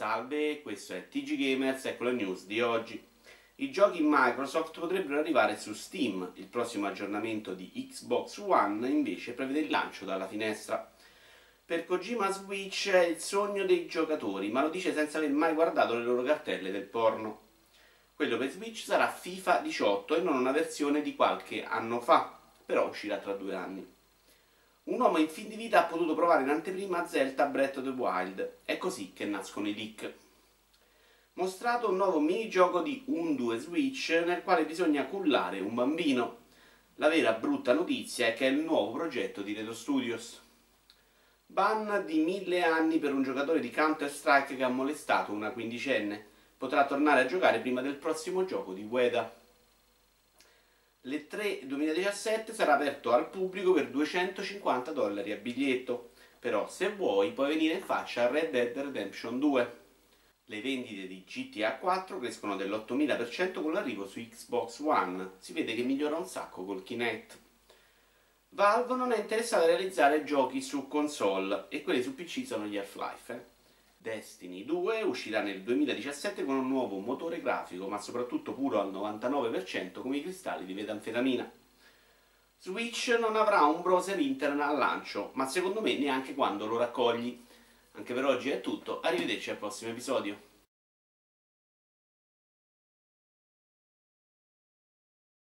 Salve, questo è TG Gamers, ecco le news di oggi. I giochi Microsoft potrebbero arrivare su Steam, il prossimo aggiornamento di Xbox One invece prevede il lancio dalla finestra. Per Kojima Switch è il sogno dei giocatori, ma lo dice senza aver mai guardato le loro cartelle del porno. Quello per Switch sarà FIFA 18 e non una versione di qualche anno fa, però uscirà tra due anni. Un uomo in fin di vita ha potuto provare in anteprima Zelda Breath of the Wild. È così che nascono i leak. Mostrato un nuovo minigioco di 1-2 Switch nel quale bisogna cullare un bambino. La vera brutta notizia è che è il nuovo progetto di Retro Studios. Ban di mille anni per un giocatore di Counter-Strike che ha molestato una quindicenne. Potrà tornare a giocare prima del prossimo gioco di Ueda. Le 3 2017 sarà aperto al pubblico per 250 dollari a biglietto, però se vuoi puoi venire in faccia a Red Dead Redemption 2. Le vendite di GTA 4 crescono dell'8000% con l'arrivo su Xbox One, si vede che migliora un sacco col Kinect. Valve non è interessata a realizzare giochi su console e quelli su PC sono gli Half-Life. Eh? Destiny 2 uscirà nel 2017 con un nuovo motore grafico, ma soprattutto puro al 99% come i cristalli di metanfetamina. Switch non avrà un browser internet al lancio, ma secondo me neanche quando lo raccogli. Anche per oggi è tutto, arrivederci al prossimo episodio.